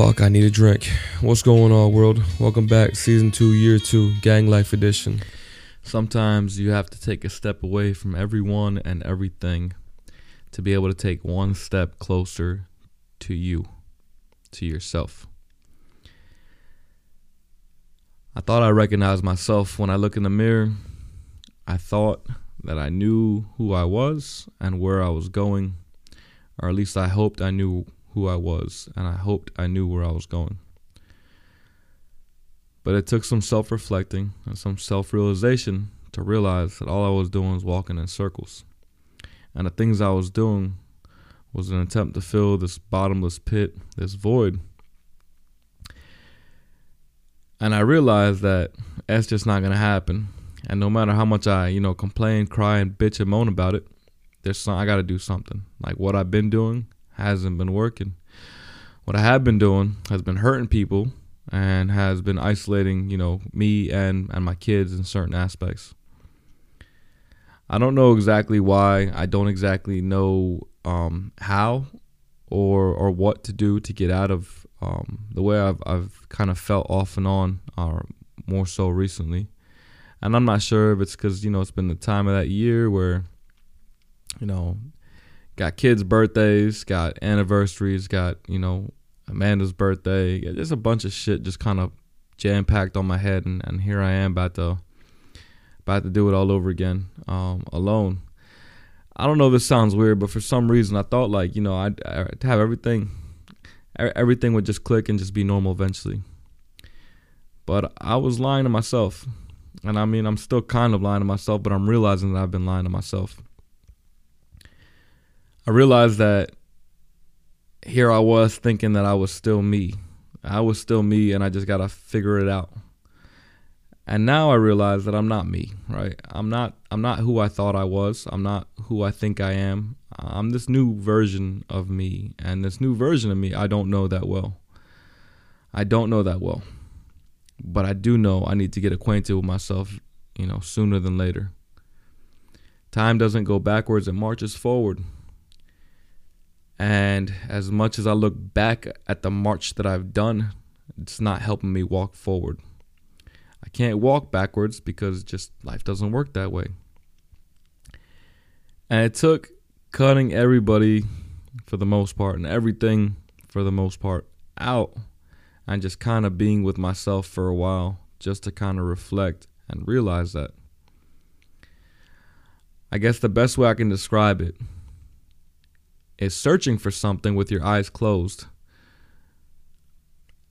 Fuck, I need a drink. What's going on, world? Welcome back, season two, year two, gang life edition. Sometimes you have to take a step away from everyone and everything to be able to take one step closer to you, to yourself. I thought I recognized myself when I look in the mirror. I thought that I knew who I was and where I was going, or at least I hoped I knew who I was, and I hoped I knew where I was going. But it took some self reflecting and some self realization to realize that all I was doing was walking in circles. And the things I was doing was an attempt to fill this bottomless pit, this void. And I realized that that's just not going to happen. And no matter how much I, you know, complain, cry, and bitch and moan about it, there's some, I got to do something. Like what I've been doing hasn't been working. What I have been doing has been hurting people and has been isolating, you know, me and and my kids in certain aspects. I don't know exactly why. I don't exactly know um, how or or what to do to get out of um, the way I've I've kind of felt off and on, or more so recently. And I'm not sure if it's because you know it's been the time of that year where, you know, got kids' birthdays, got anniversaries, got you know Amanda's birthday. There's a bunch of shit just kind of jam packed on my head, and, and here I am about to about to do it all over again um, alone. I don't know if this sounds weird, but for some reason I thought like you know I'd, I'd have everything, everything would just click and just be normal eventually. But I was lying to myself, and I mean I'm still kind of lying to myself, but I'm realizing that I've been lying to myself. I realized that here I was thinking that I was still me. I was still me and I just got to figure it out. And now I realize that I'm not me, right? I'm not I'm not who I thought I was. I'm not who I think I am. I'm this new version of me and this new version of me I don't know that well. I don't know that well. But I do know I need to get acquainted with myself, you know, sooner than later. Time doesn't go backwards, it marches forward. And as much as I look back at the march that I've done, it's not helping me walk forward. I can't walk backwards because just life doesn't work that way. And it took cutting everybody for the most part and everything for the most part out and just kind of being with myself for a while just to kind of reflect and realize that. I guess the best way I can describe it is searching for something with your eyes closed.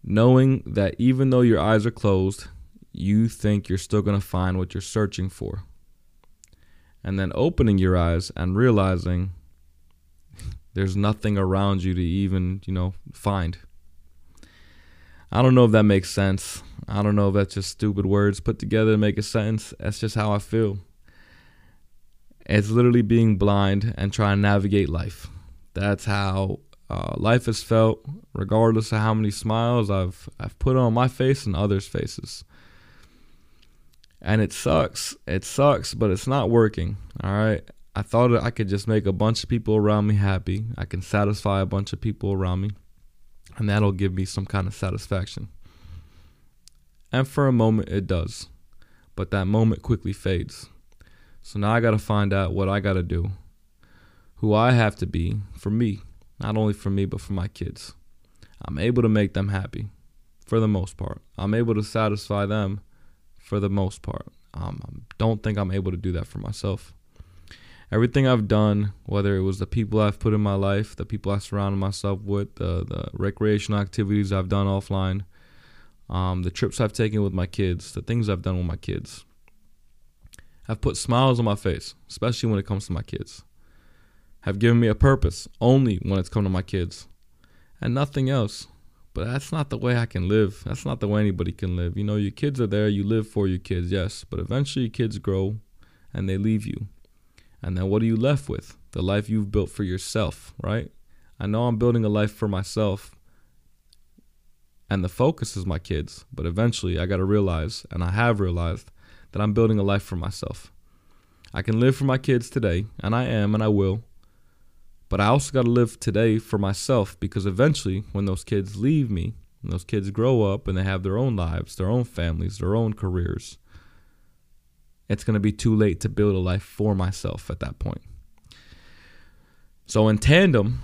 Knowing that even though your eyes are closed, you think you're still going to find what you're searching for. And then opening your eyes and realizing there's nothing around you to even, you know, find. I don't know if that makes sense. I don't know if that's just stupid words put together to make a sentence. That's just how I feel. It's literally being blind and trying to navigate life. That's how uh, life has felt, regardless of how many smiles I've I've put on my face and others' faces. And it sucks. It sucks, but it's not working. All right. I thought I could just make a bunch of people around me happy. I can satisfy a bunch of people around me, and that'll give me some kind of satisfaction. And for a moment, it does. But that moment quickly fades. So now I got to find out what I got to do who I have to be for me, not only for me, but for my kids. I'm able to make them happy for the most part. I'm able to satisfy them for the most part. Um, I don't think I'm able to do that for myself. Everything I've done, whether it was the people I've put in my life, the people I surrounded myself with, the, the recreational activities I've done offline, um, the trips I've taken with my kids, the things I've done with my kids, have put smiles on my face, especially when it comes to my kids have given me a purpose only when it's come to my kids and nothing else. But that's not the way I can live. That's not the way anybody can live. You know, your kids are there, you live for your kids, yes, but eventually your kids grow and they leave you. And then what are you left with? The life you've built for yourself, right? I know I'm building a life for myself and the focus is my kids, but eventually I got to realize, and I have realized, that I'm building a life for myself. I can live for my kids today, and I am, and I will, but I also got to live today for myself because eventually, when those kids leave me, and those kids grow up and they have their own lives, their own families, their own careers, it's going to be too late to build a life for myself at that point. So, in tandem,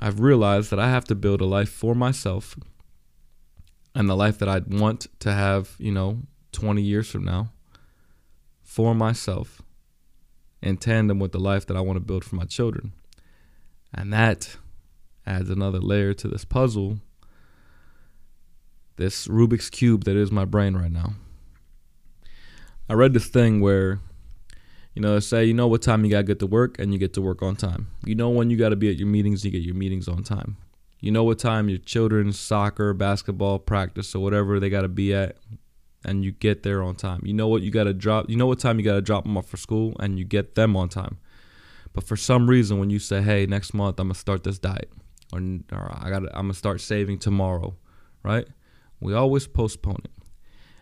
I've realized that I have to build a life for myself and the life that I'd want to have, you know, 20 years from now for myself in tandem with the life that I want to build for my children. And that adds another layer to this puzzle, this Rubik's Cube that is my brain right now. I read this thing where, you know, say, you know what time you got to get to work and you get to work on time. You know when you got to be at your meetings, you get your meetings on time. You know what time your children's soccer, basketball practice, or whatever they got to be at, and you get there on time. You know what you got to drop. You know what time you got to drop them off for school, and you get them on time. But for some reason, when you say, "Hey, next month I'm gonna start this diet," or, or "I got, I'm gonna start saving tomorrow," right? We always postpone it.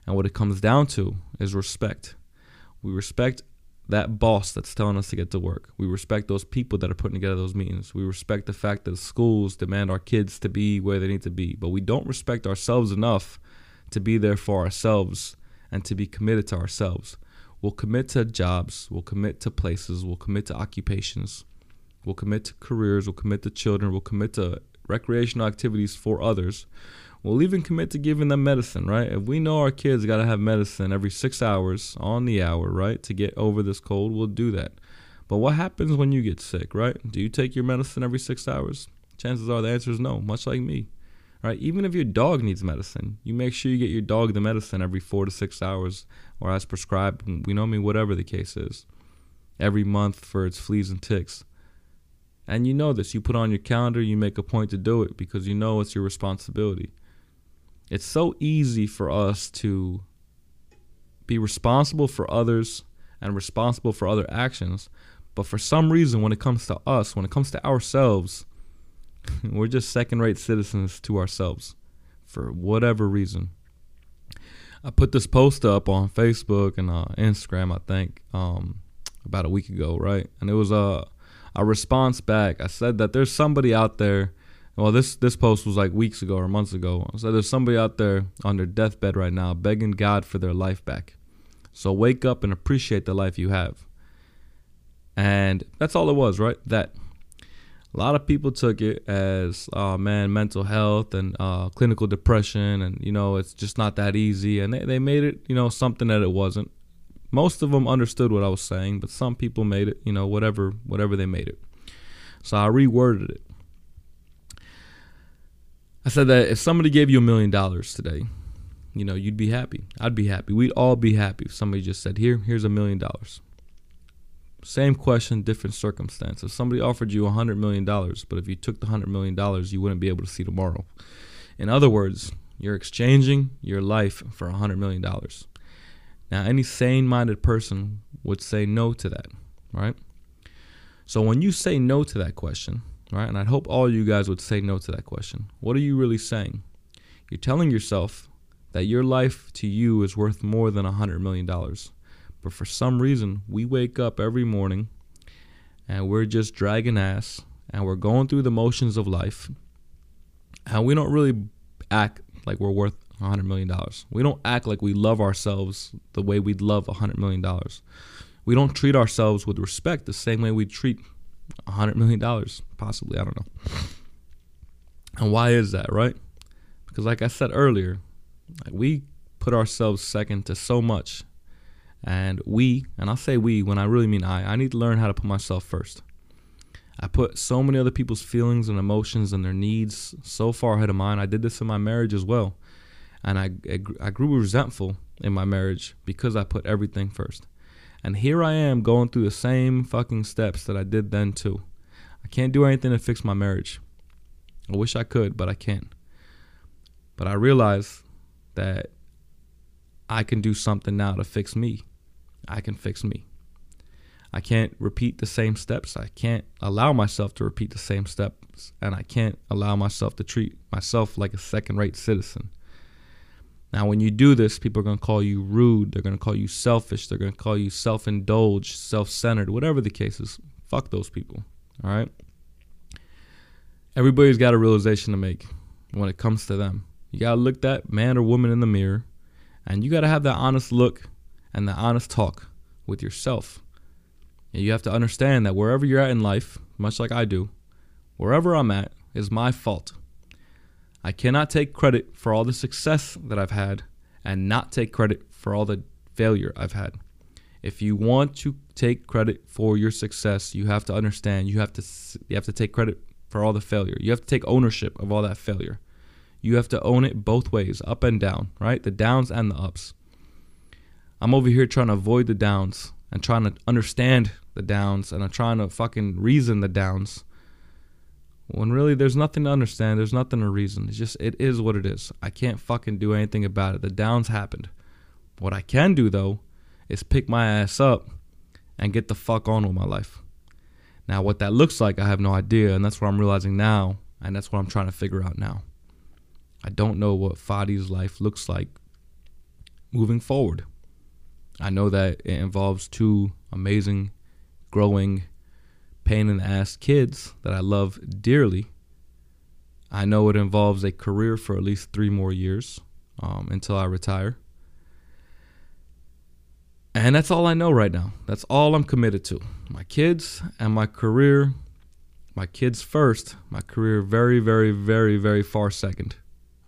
And what it comes down to is respect. We respect that boss that's telling us to get to work. We respect those people that are putting together those meetings. We respect the fact that schools demand our kids to be where they need to be. But we don't respect ourselves enough to be there for ourselves and to be committed to ourselves. We'll commit to jobs, we'll commit to places, we'll commit to occupations, we'll commit to careers, we'll commit to children, we'll commit to recreational activities for others. We'll even commit to giving them medicine, right? If we know our kids got to have medicine every six hours on the hour, right, to get over this cold, we'll do that. But what happens when you get sick, right? Do you take your medicine every six hours? Chances are the answer is no, much like me right? Even if your dog needs medicine, you make sure you get your dog the medicine every four to six hours or as prescribed. We know I mean whatever the case is. Every month for its fleas and ticks. And you know this. You put on your calendar, you make a point to do it because you know it's your responsibility. It's so easy for us to be responsible for others and responsible for other actions. But for some reason, when it comes to us, when it comes to ourselves, We're just second rate citizens to ourselves for whatever reason. I put this post up on Facebook and uh, Instagram, I think, um, about a week ago, right? And it was a a response back. I said that there's somebody out there. Well, this this post was like weeks ago or months ago. I said there's somebody out there on their deathbed right now, begging God for their life back. So wake up and appreciate the life you have. And that's all it was, right? That a lot of people took it as oh man mental health and uh, clinical depression and you know it's just not that easy. And they, they made it you know something that it wasn't. Most of them understood what i was saying but some people made it you know whatever whatever they made it. So i reworded it. I said that if somebody gave you a million dollars today you know you'd be happy. I'd be happy. We'd all be happy if somebody just said here here's a million dollars same question, different circumstance. If somebody offered you a $100 million, but if you took the $100 million, you wouldn't be able to see tomorrow. In other words, you're exchanging your life for a $100 million. Now, any sane minded person would say no to that, right? So when you say no to that question, right, and I hope all you guys would say no to that question, what are you really saying? You're telling yourself that your life to you is worth more than a $100 million. But for some reason, we wake up every morning and we're just dragging ass and we're going through the motions of life. And we don't really act like we're worth $100 million. We don't act like we love ourselves the way we'd love $100 million. We don't treat ourselves with respect the same way we treat $100 million, possibly. I don't know. And why is that, right? Because, like I said earlier, we put ourselves second to so much and we, and I'll say we when I really mean I, I need to learn how to put myself first. I put so many other people's feelings and emotions and their needs so far ahead of mine. I did this in my marriage as well. And I, I grew resentful in my marriage because I put everything first. And here I am going through the same fucking steps that I did then too. I can't do anything to fix my marriage. I wish I could, but I can't. But I realize that I can do something now to fix me. I can fix me. I can't repeat the same steps. I can't allow myself to repeat the same steps. And I can't allow myself to treat myself like a second rate citizen. Now, when you do this, people are going to call you rude. They're going to call you selfish. They're going to call you self indulged, self centered, whatever the case is. Fuck those people. All right? Everybody's got a realization to make when it comes to them. You gotta look that man or woman in the mirror, and you gotta have that honest look and the honest talk with yourself. And you have to understand that wherever you're at in life, much like I do, wherever I'm at is my fault. I cannot take credit for all the success that I've had and not take credit for all the failure I've had. If you want to take credit for your success, you have to understand you have to you have to take credit for all the failure. You have to take ownership of all that failure. You have to own it both ways, up and down, right? The downs and the ups. I'm over here trying to avoid the downs and trying to understand the downs and I'm trying to fucking reason the downs. When really there's nothing to understand, there's nothing to reason. It's just it is what it is. I can't fucking do anything about it. The downs happened. What I can do though is pick my ass up and get the fuck on with my life. Now, what that looks like, I have no idea, and that's what I'm realizing now, and that's what I'm trying to figure out now. I don't know what Fadi's life looks like moving forward. I know that it involves two amazing, growing, pain in the ass kids that I love dearly. I know it involves a career for at least three more years um, until I retire. And that's all I know right now. That's all I'm committed to. My kids and my career. My kids first, my career very, very, very, very far second.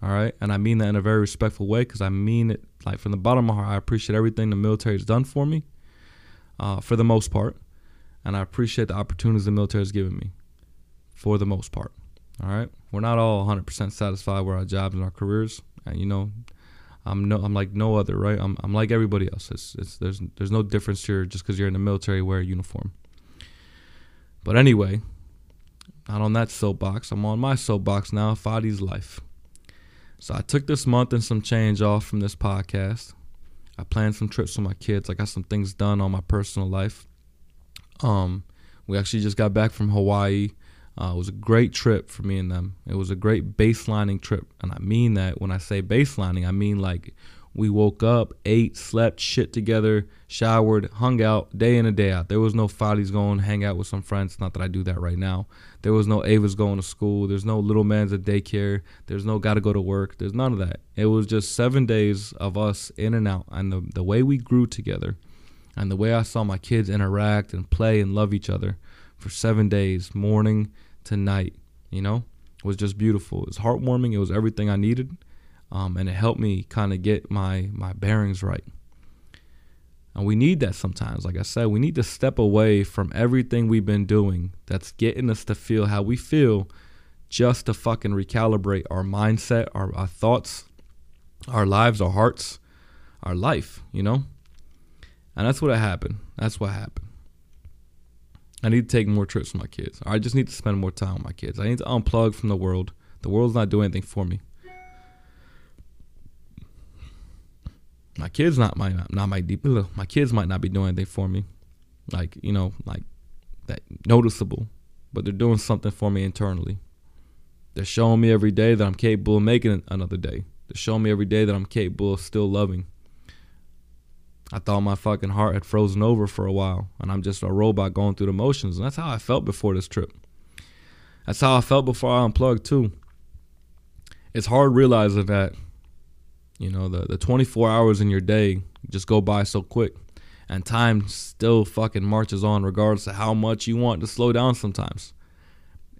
All right. And I mean that in a very respectful way because I mean it like from the bottom of my heart. I appreciate everything the military has done for me uh, for the most part. And I appreciate the opportunities the military has given me for the most part. All right. We're not all 100% satisfied with our jobs and our careers. And, you know, I'm no, I'm like no other, right? I'm, I'm like everybody else. It's, it's there's there's no difference here just because you're in the military, wear a uniform. But anyway, not on that soapbox. I'm on my soapbox now. Fadi's life. So I took this month and some change off from this podcast. I planned some trips with my kids. I got some things done on my personal life. Um, we actually just got back from Hawaii. Uh, it was a great trip for me and them. It was a great baselining trip. And I mean that when I say baselining, I mean like we woke up, ate, slept, shit together, showered, hung out day in and day out. There was no Fadi's going hang out with some friends. Not that I do that right now. There was no Ava's going to school. There's no little man's at daycare. There's no got to go to work. There's none of that. It was just seven days of us in and out. And the, the way we grew together and the way I saw my kids interact and play and love each other for seven days, morning to night, you know, was just beautiful. It was heartwarming. It was everything I needed, um, and it helped me kind of get my my bearings right. And we need that sometimes. Like I said, we need to step away from everything we've been doing that's getting us to feel how we feel just to fucking recalibrate our mindset, our, our thoughts, our lives, our hearts, our life, you know? And that's what happened. That's what happened. I need to take more trips with my kids. I just need to spend more time with my kids. I need to unplug from the world. The world's not doing anything for me. My kids not might not, might deep. My kids might not be doing anything for me, like you know, like that noticeable, but they're doing something for me internally. They're showing me every day that I'm capable of making another day. They're showing me every day that I'm capable of still loving. I thought my fucking heart had frozen over for a while, and I'm just a robot going through the motions. And that's how I felt before this trip. That's how I felt before I unplugged too. It's hard realizing that, you know, the, the 24 hours in your day just go by so quick, and time still fucking marches on regardless of how much you want to slow down sometimes.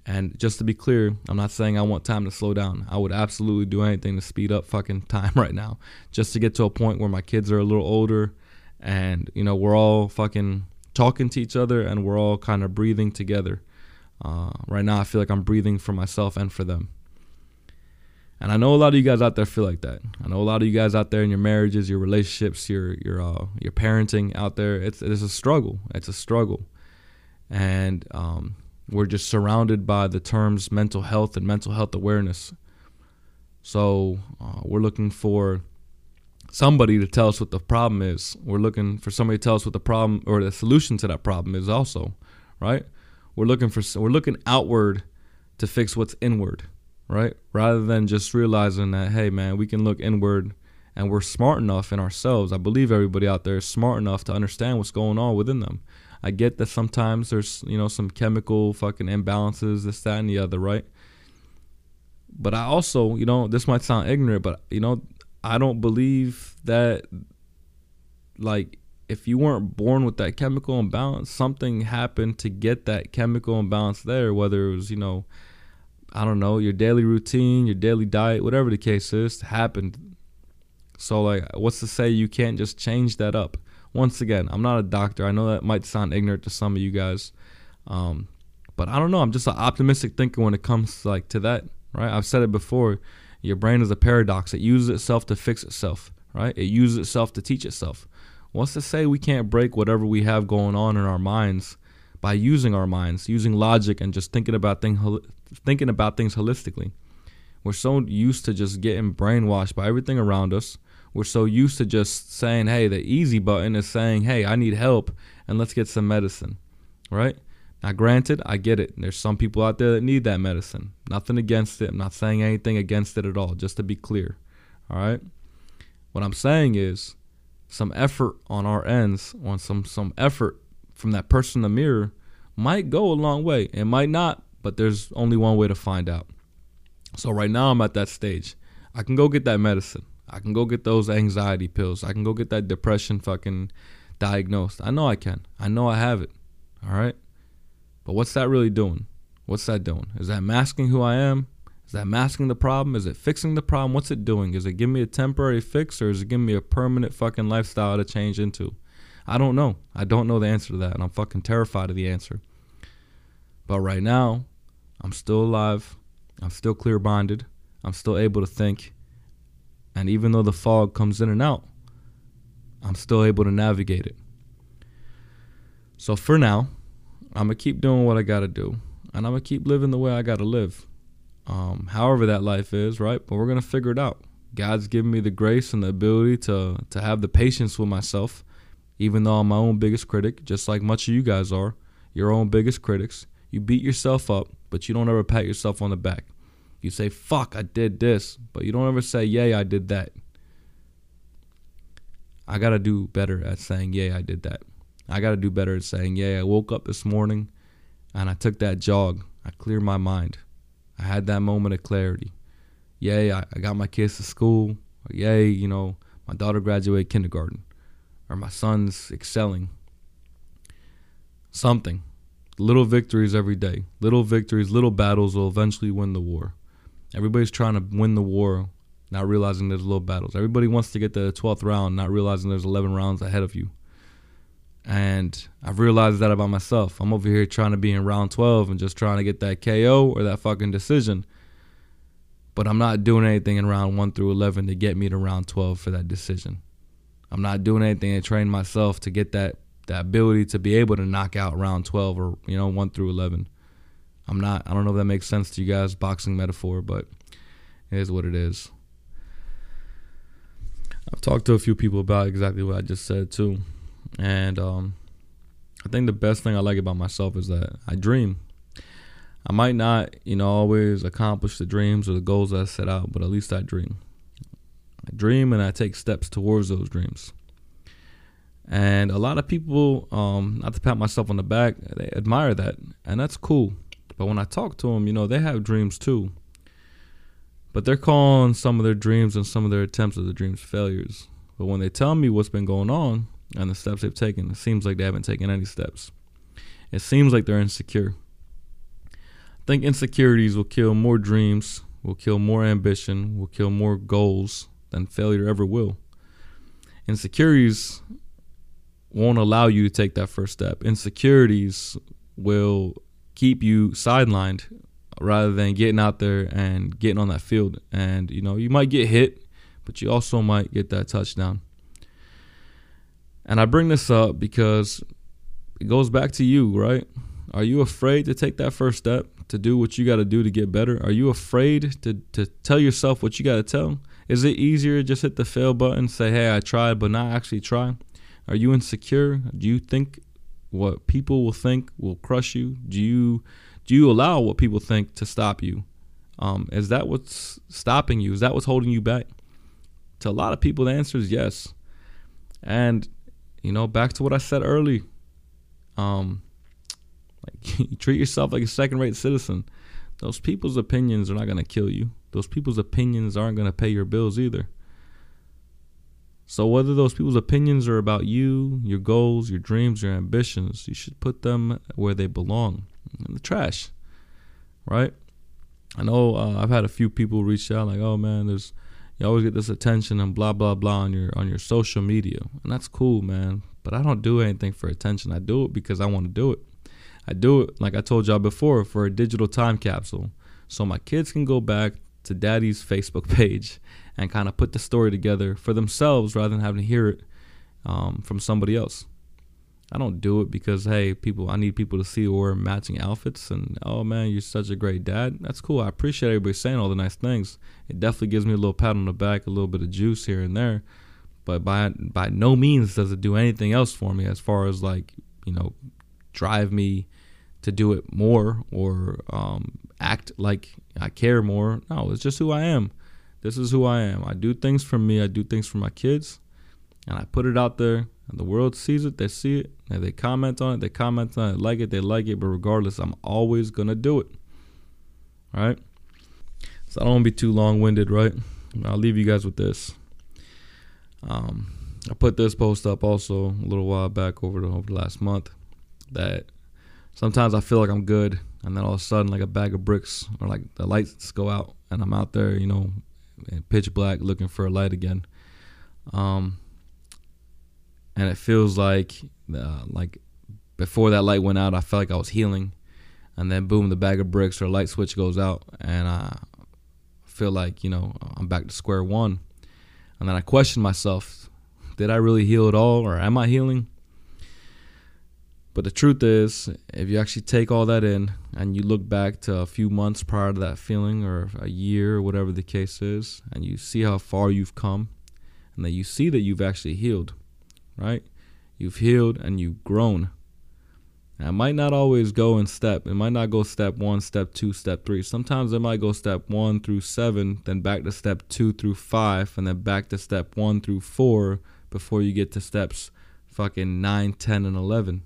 And just to be clear, I'm not saying I want time to slow down. I would absolutely do anything to speed up fucking time right now, just to get to a point where my kids are a little older and you know we're all fucking talking to each other and we're all kind of breathing together. Uh, right now, I feel like I'm breathing for myself and for them. And I know a lot of you guys out there feel like that. I know a lot of you guys out there in your marriages, your relationships, your your uh, your parenting out there. It's it's a struggle. It's a struggle, and um, we're just surrounded by the terms mental health and mental health awareness. So uh, we're looking for somebody to tell us what the problem is. We're looking for somebody to tell us what the problem or the solution to that problem is also, right? We're looking for we're looking outward to fix what's inward, right? Rather than just realizing that hey man, we can look inward and we're smart enough in ourselves. I believe everybody out there is smart enough to understand what's going on within them. I get that sometimes there's, you know, some chemical fucking imbalances, this, that, and the other, right? But I also, you know, this might sound ignorant, but you know, I don't believe that like if you weren't born with that chemical imbalance, something happened to get that chemical imbalance there, whether it was, you know, I don't know, your daily routine, your daily diet, whatever the case is, happened. So, like, what's to say you can't just change that up? Once again, I'm not a doctor. I know that might sound ignorant to some of you guys. Um, but I don't know. I'm just an optimistic thinker when it comes to, like to that, right? I've said it before. Your brain is a paradox. It uses itself to fix itself, right? It uses itself to teach itself. What's to say we can't break whatever we have going on in our minds by using our minds, using logic, and just thinking about things, thinking about things holistically? We're so used to just getting brainwashed by everything around us. We're so used to just saying, "Hey, the easy button is saying, "Hey, I need help, and let's get some medicine," right? Now, granted, I get it. There's some people out there that need that medicine. Nothing against it. I'm not saying anything against it at all, just to be clear. All right? What I'm saying is some effort on our ends, on some some effort from that person in the mirror might go a long way. It might not, but there's only one way to find out. So right now I'm at that stage. I can go get that medicine. I can go get those anxiety pills. I can go get that depression fucking diagnosed. I know I can. I know I have it. All right? But what's that really doing? What's that doing? Is that masking who I am? Is that masking the problem? Is it fixing the problem? What's it doing? Is it giving me a temporary fix or is it giving me a permanent fucking lifestyle to change into? I don't know. I don't know the answer to that, and I'm fucking terrified of the answer. But right now, I'm still alive. I'm still clear minded. I'm still able to think. And even though the fog comes in and out, I'm still able to navigate it. So for now, I'm gonna keep doing what I gotta do, and I'm gonna keep living the way I gotta live. Um, however that life is, right? But we're gonna figure it out. God's given me the grace and the ability to to have the patience with myself, even though I'm my own biggest critic, just like much of you guys are, your own biggest critics. You beat yourself up, but you don't ever pat yourself on the back. You say, "Fuck, I did this," but you don't ever say, "Yay, I did that." I gotta do better at saying, "Yay, I did that." I got to do better at saying, yay, I woke up this morning and I took that jog. I cleared my mind. I had that moment of clarity. Yay, I, I got my kids to school. Or yay, you know, my daughter graduated kindergarten. Or my son's excelling. Something. Little victories every day. Little victories, little battles will eventually win the war. Everybody's trying to win the war, not realizing there's little battles. Everybody wants to get the 12th round, not realizing there's 11 rounds ahead of you. And I've realized that about myself. I'm over here trying to be in round 12 and just trying to get that KO or that fucking decision. But I'm not doing anything in round 1 through 11 to get me to round 12 for that decision. I'm not doing anything to train myself to get that that ability to be able to knock out round 12 or you know 1 through 11. I'm not I don't know if that makes sense to you guys boxing metaphor, but it is what it is. I've talked to a few people about exactly what I just said too. And um, I think the best thing I like about myself is that I dream. I might not, you know, always accomplish the dreams or the goals I set out, but at least I dream. Dream and I take steps towards those dreams. And a lot of people, um, not to pat myself on the back, they admire that, and that's cool. But when I talk to them, you know, they have dreams too. But they're calling some of their dreams and some of their attempts at the dreams failures. But when they tell me what's been going on, and the steps they've taken, it seems like they haven't taken any steps. It seems like they're insecure. I think insecurities will kill more dreams, will kill more ambition, will kill more goals than failure ever will. Insecurities won't allow you to take that first step. Insecurities will keep you sidelined rather than getting out there and getting on that field. And, you know, you might get hit, but you also might get that touchdown. And I bring this up because it goes back to you, right? Are you afraid to take that first step to do what you got to do to get better? Are you afraid to, to tell yourself what you got to tell? Is it easier to just hit the fail button, say, hey, I tried, but not actually try? Are you insecure? Do you think what people will think will crush you? Do you do you allow what people think to stop you? Um, is that what's stopping you? Is that what's holding you back? To a lot of people, the answer is yes. And you know, back to what I said early. Um, like treat yourself like a second-rate citizen. Those people's opinions are not going to kill you. Those people's opinions aren't going to pay your bills either. So, whether those people's opinions are about you, your goals, your dreams, your ambitions, you should put them where they belong in the trash, right? I know uh, I've had a few people reach out like, "Oh man, there's you always get this attention and blah blah blah on your on your social media," and that's cool, man. But I don't do anything for attention. I do it because I want to do it. I do it like I told y'all before for a digital time capsule, so my kids can go back to Daddy's Facebook page and kind of put the story together for themselves rather than having to hear it um, from somebody else. I don't do it because hey, people, I need people to see we're matching outfits and oh man, you're such a great dad. That's cool. I appreciate everybody saying all the nice things. It definitely gives me a little pat on the back, a little bit of juice here and there, but by by no means does it do anything else for me as far as like you know drive me to do it more or um, act like I care more. No, it's just who I am. This is who I am. I do things for me. I do things for my kids, and I put it out there and the world sees it, they see it, and they comment on it, they comment on it, like it, they like it, but regardless, I'm always gonna do it. All right? So I don't wanna be too long winded, right? I'll leave you guys with this. Um, I put this post up also a little while back over the, over the last month that sometimes I feel like I'm good, and then all of a sudden, like a bag of bricks or like the lights go out, and I'm out there, you know, pitch black looking for a light again. Um, and it feels like uh, like before that light went out, I felt like I was healing, and then boom, the bag of bricks or light switch goes out, and I feel like you know I'm back to square one, and then I question myself: Did I really heal at all, or am I healing? But the truth is, if you actually take all that in and you look back to a few months prior to that feeling, or a year, or whatever the case is, and you see how far you've come, and that you see that you've actually healed right? You've healed and you've grown. Now, it might not always go in step. It might not go step one, step two, step three. Sometimes it might go step one through seven, then back to step two through five, and then back to step one through four before you get to steps fucking nine, ten, and 11.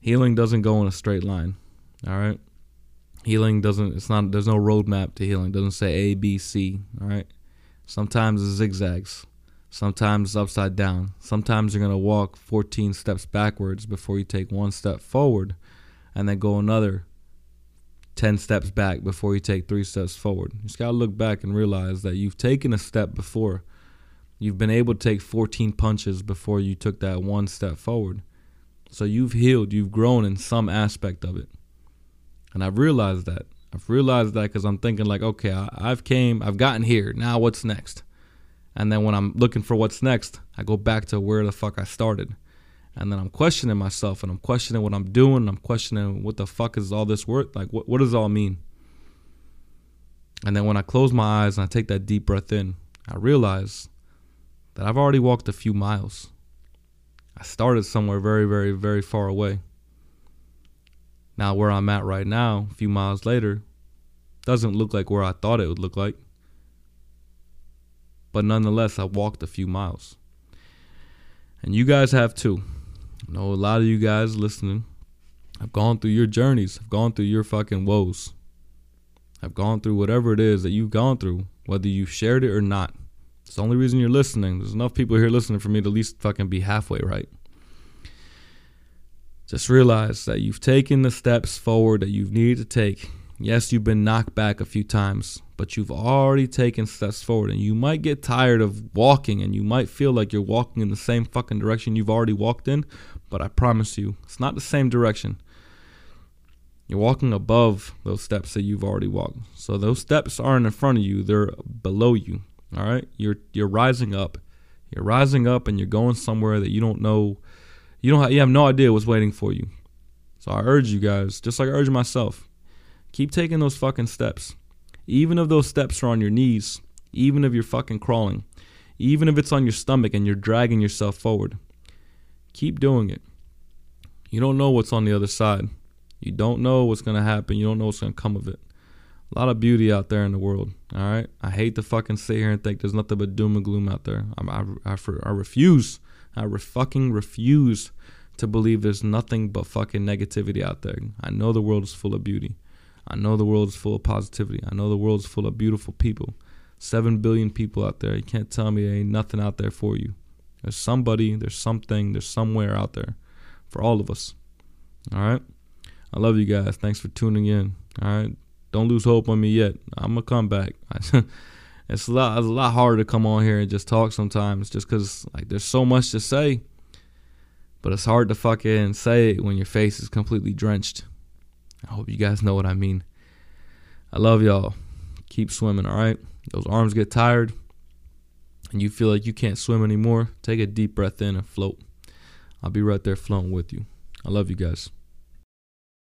Healing doesn't go in a straight line. All right. Healing doesn't, it's not, there's no roadmap to healing. It doesn't say A, B, C. All right. Sometimes it zigzags. Sometimes it's upside down. Sometimes you're going to walk 14 steps backwards before you take one step forward and then go another 10 steps back before you take three steps forward. You just got to look back and realize that you've taken a step before. You've been able to take 14 punches before you took that one step forward. So you've healed, you've grown in some aspect of it. And I've realized that. I've realized that because I'm thinking like, okay, I, I've came, I've gotten here. Now what's next? And then when I'm looking for what's next, I go back to where the fuck I started. And then I'm questioning myself and I'm questioning what I'm doing. I'm questioning what the fuck is all this worth? Like, what, what does it all mean? And then when I close my eyes and I take that deep breath in, I realize that I've already walked a few miles. I started somewhere very, very, very far away. Now, where I'm at right now, a few miles later, doesn't look like where I thought it would look like but nonetheless, I walked a few miles. And you guys have too. I know a lot of you guys listening have gone through your journeys, have gone through your fucking woes, have gone through whatever it is that you've gone through, whether you've shared it or not. It's the only reason you're listening. There's enough people here listening for me to at least fucking be halfway right. Just realize that you've taken the steps forward that you've needed to take. Yes, you've been knocked back a few times, but you've already taken steps forward and you might get tired of walking and you might feel like you're walking in the same fucking direction you've already walked in, but I promise you, it's not the same direction. You're walking above those steps that you've already walked. So those steps aren't in front of you, they're below you. All right? You're you're rising up. You're rising up and you're going somewhere that you don't know you don't have, you have no idea what's waiting for you. So I urge you guys, just like I urge myself, keep taking those fucking steps. Even if those steps are on your knees, even if you're fucking crawling, even if it's on your stomach and you're dragging yourself forward, keep doing it. You don't know what's on the other side. You don't know what's to happen. You don't know what's to come of it. A lot of beauty out there in the world. All right. I hate to fucking sit here and think there's nothing but doom and gloom out there. I, I, I, I refuse. I re- fucking refuse to believe there's nothing but fucking negativity out there. I know the world is full of beauty. I know the world is full of positivity. I know the world is full of beautiful people. Seven billion people out there. You can't tell me there ain't nothing out there for you. There's somebody, there's something, there's somewhere out there for all of us. All right. I love you guys. Thanks for tuning in. All right. Don't lose hope on me yet. I'm gonna come back. it's a lot. It's a lot harder to come on here and just talk sometimes, just because like there's so much to say. But it's hard to fucking say it when your face is completely drenched. I hope you guys know what I mean. I love y'all. Keep swimming, all right? Those arms get tired and you feel like you can't swim anymore. Take a deep breath in and float. I'll be right there floating with you. I love you guys.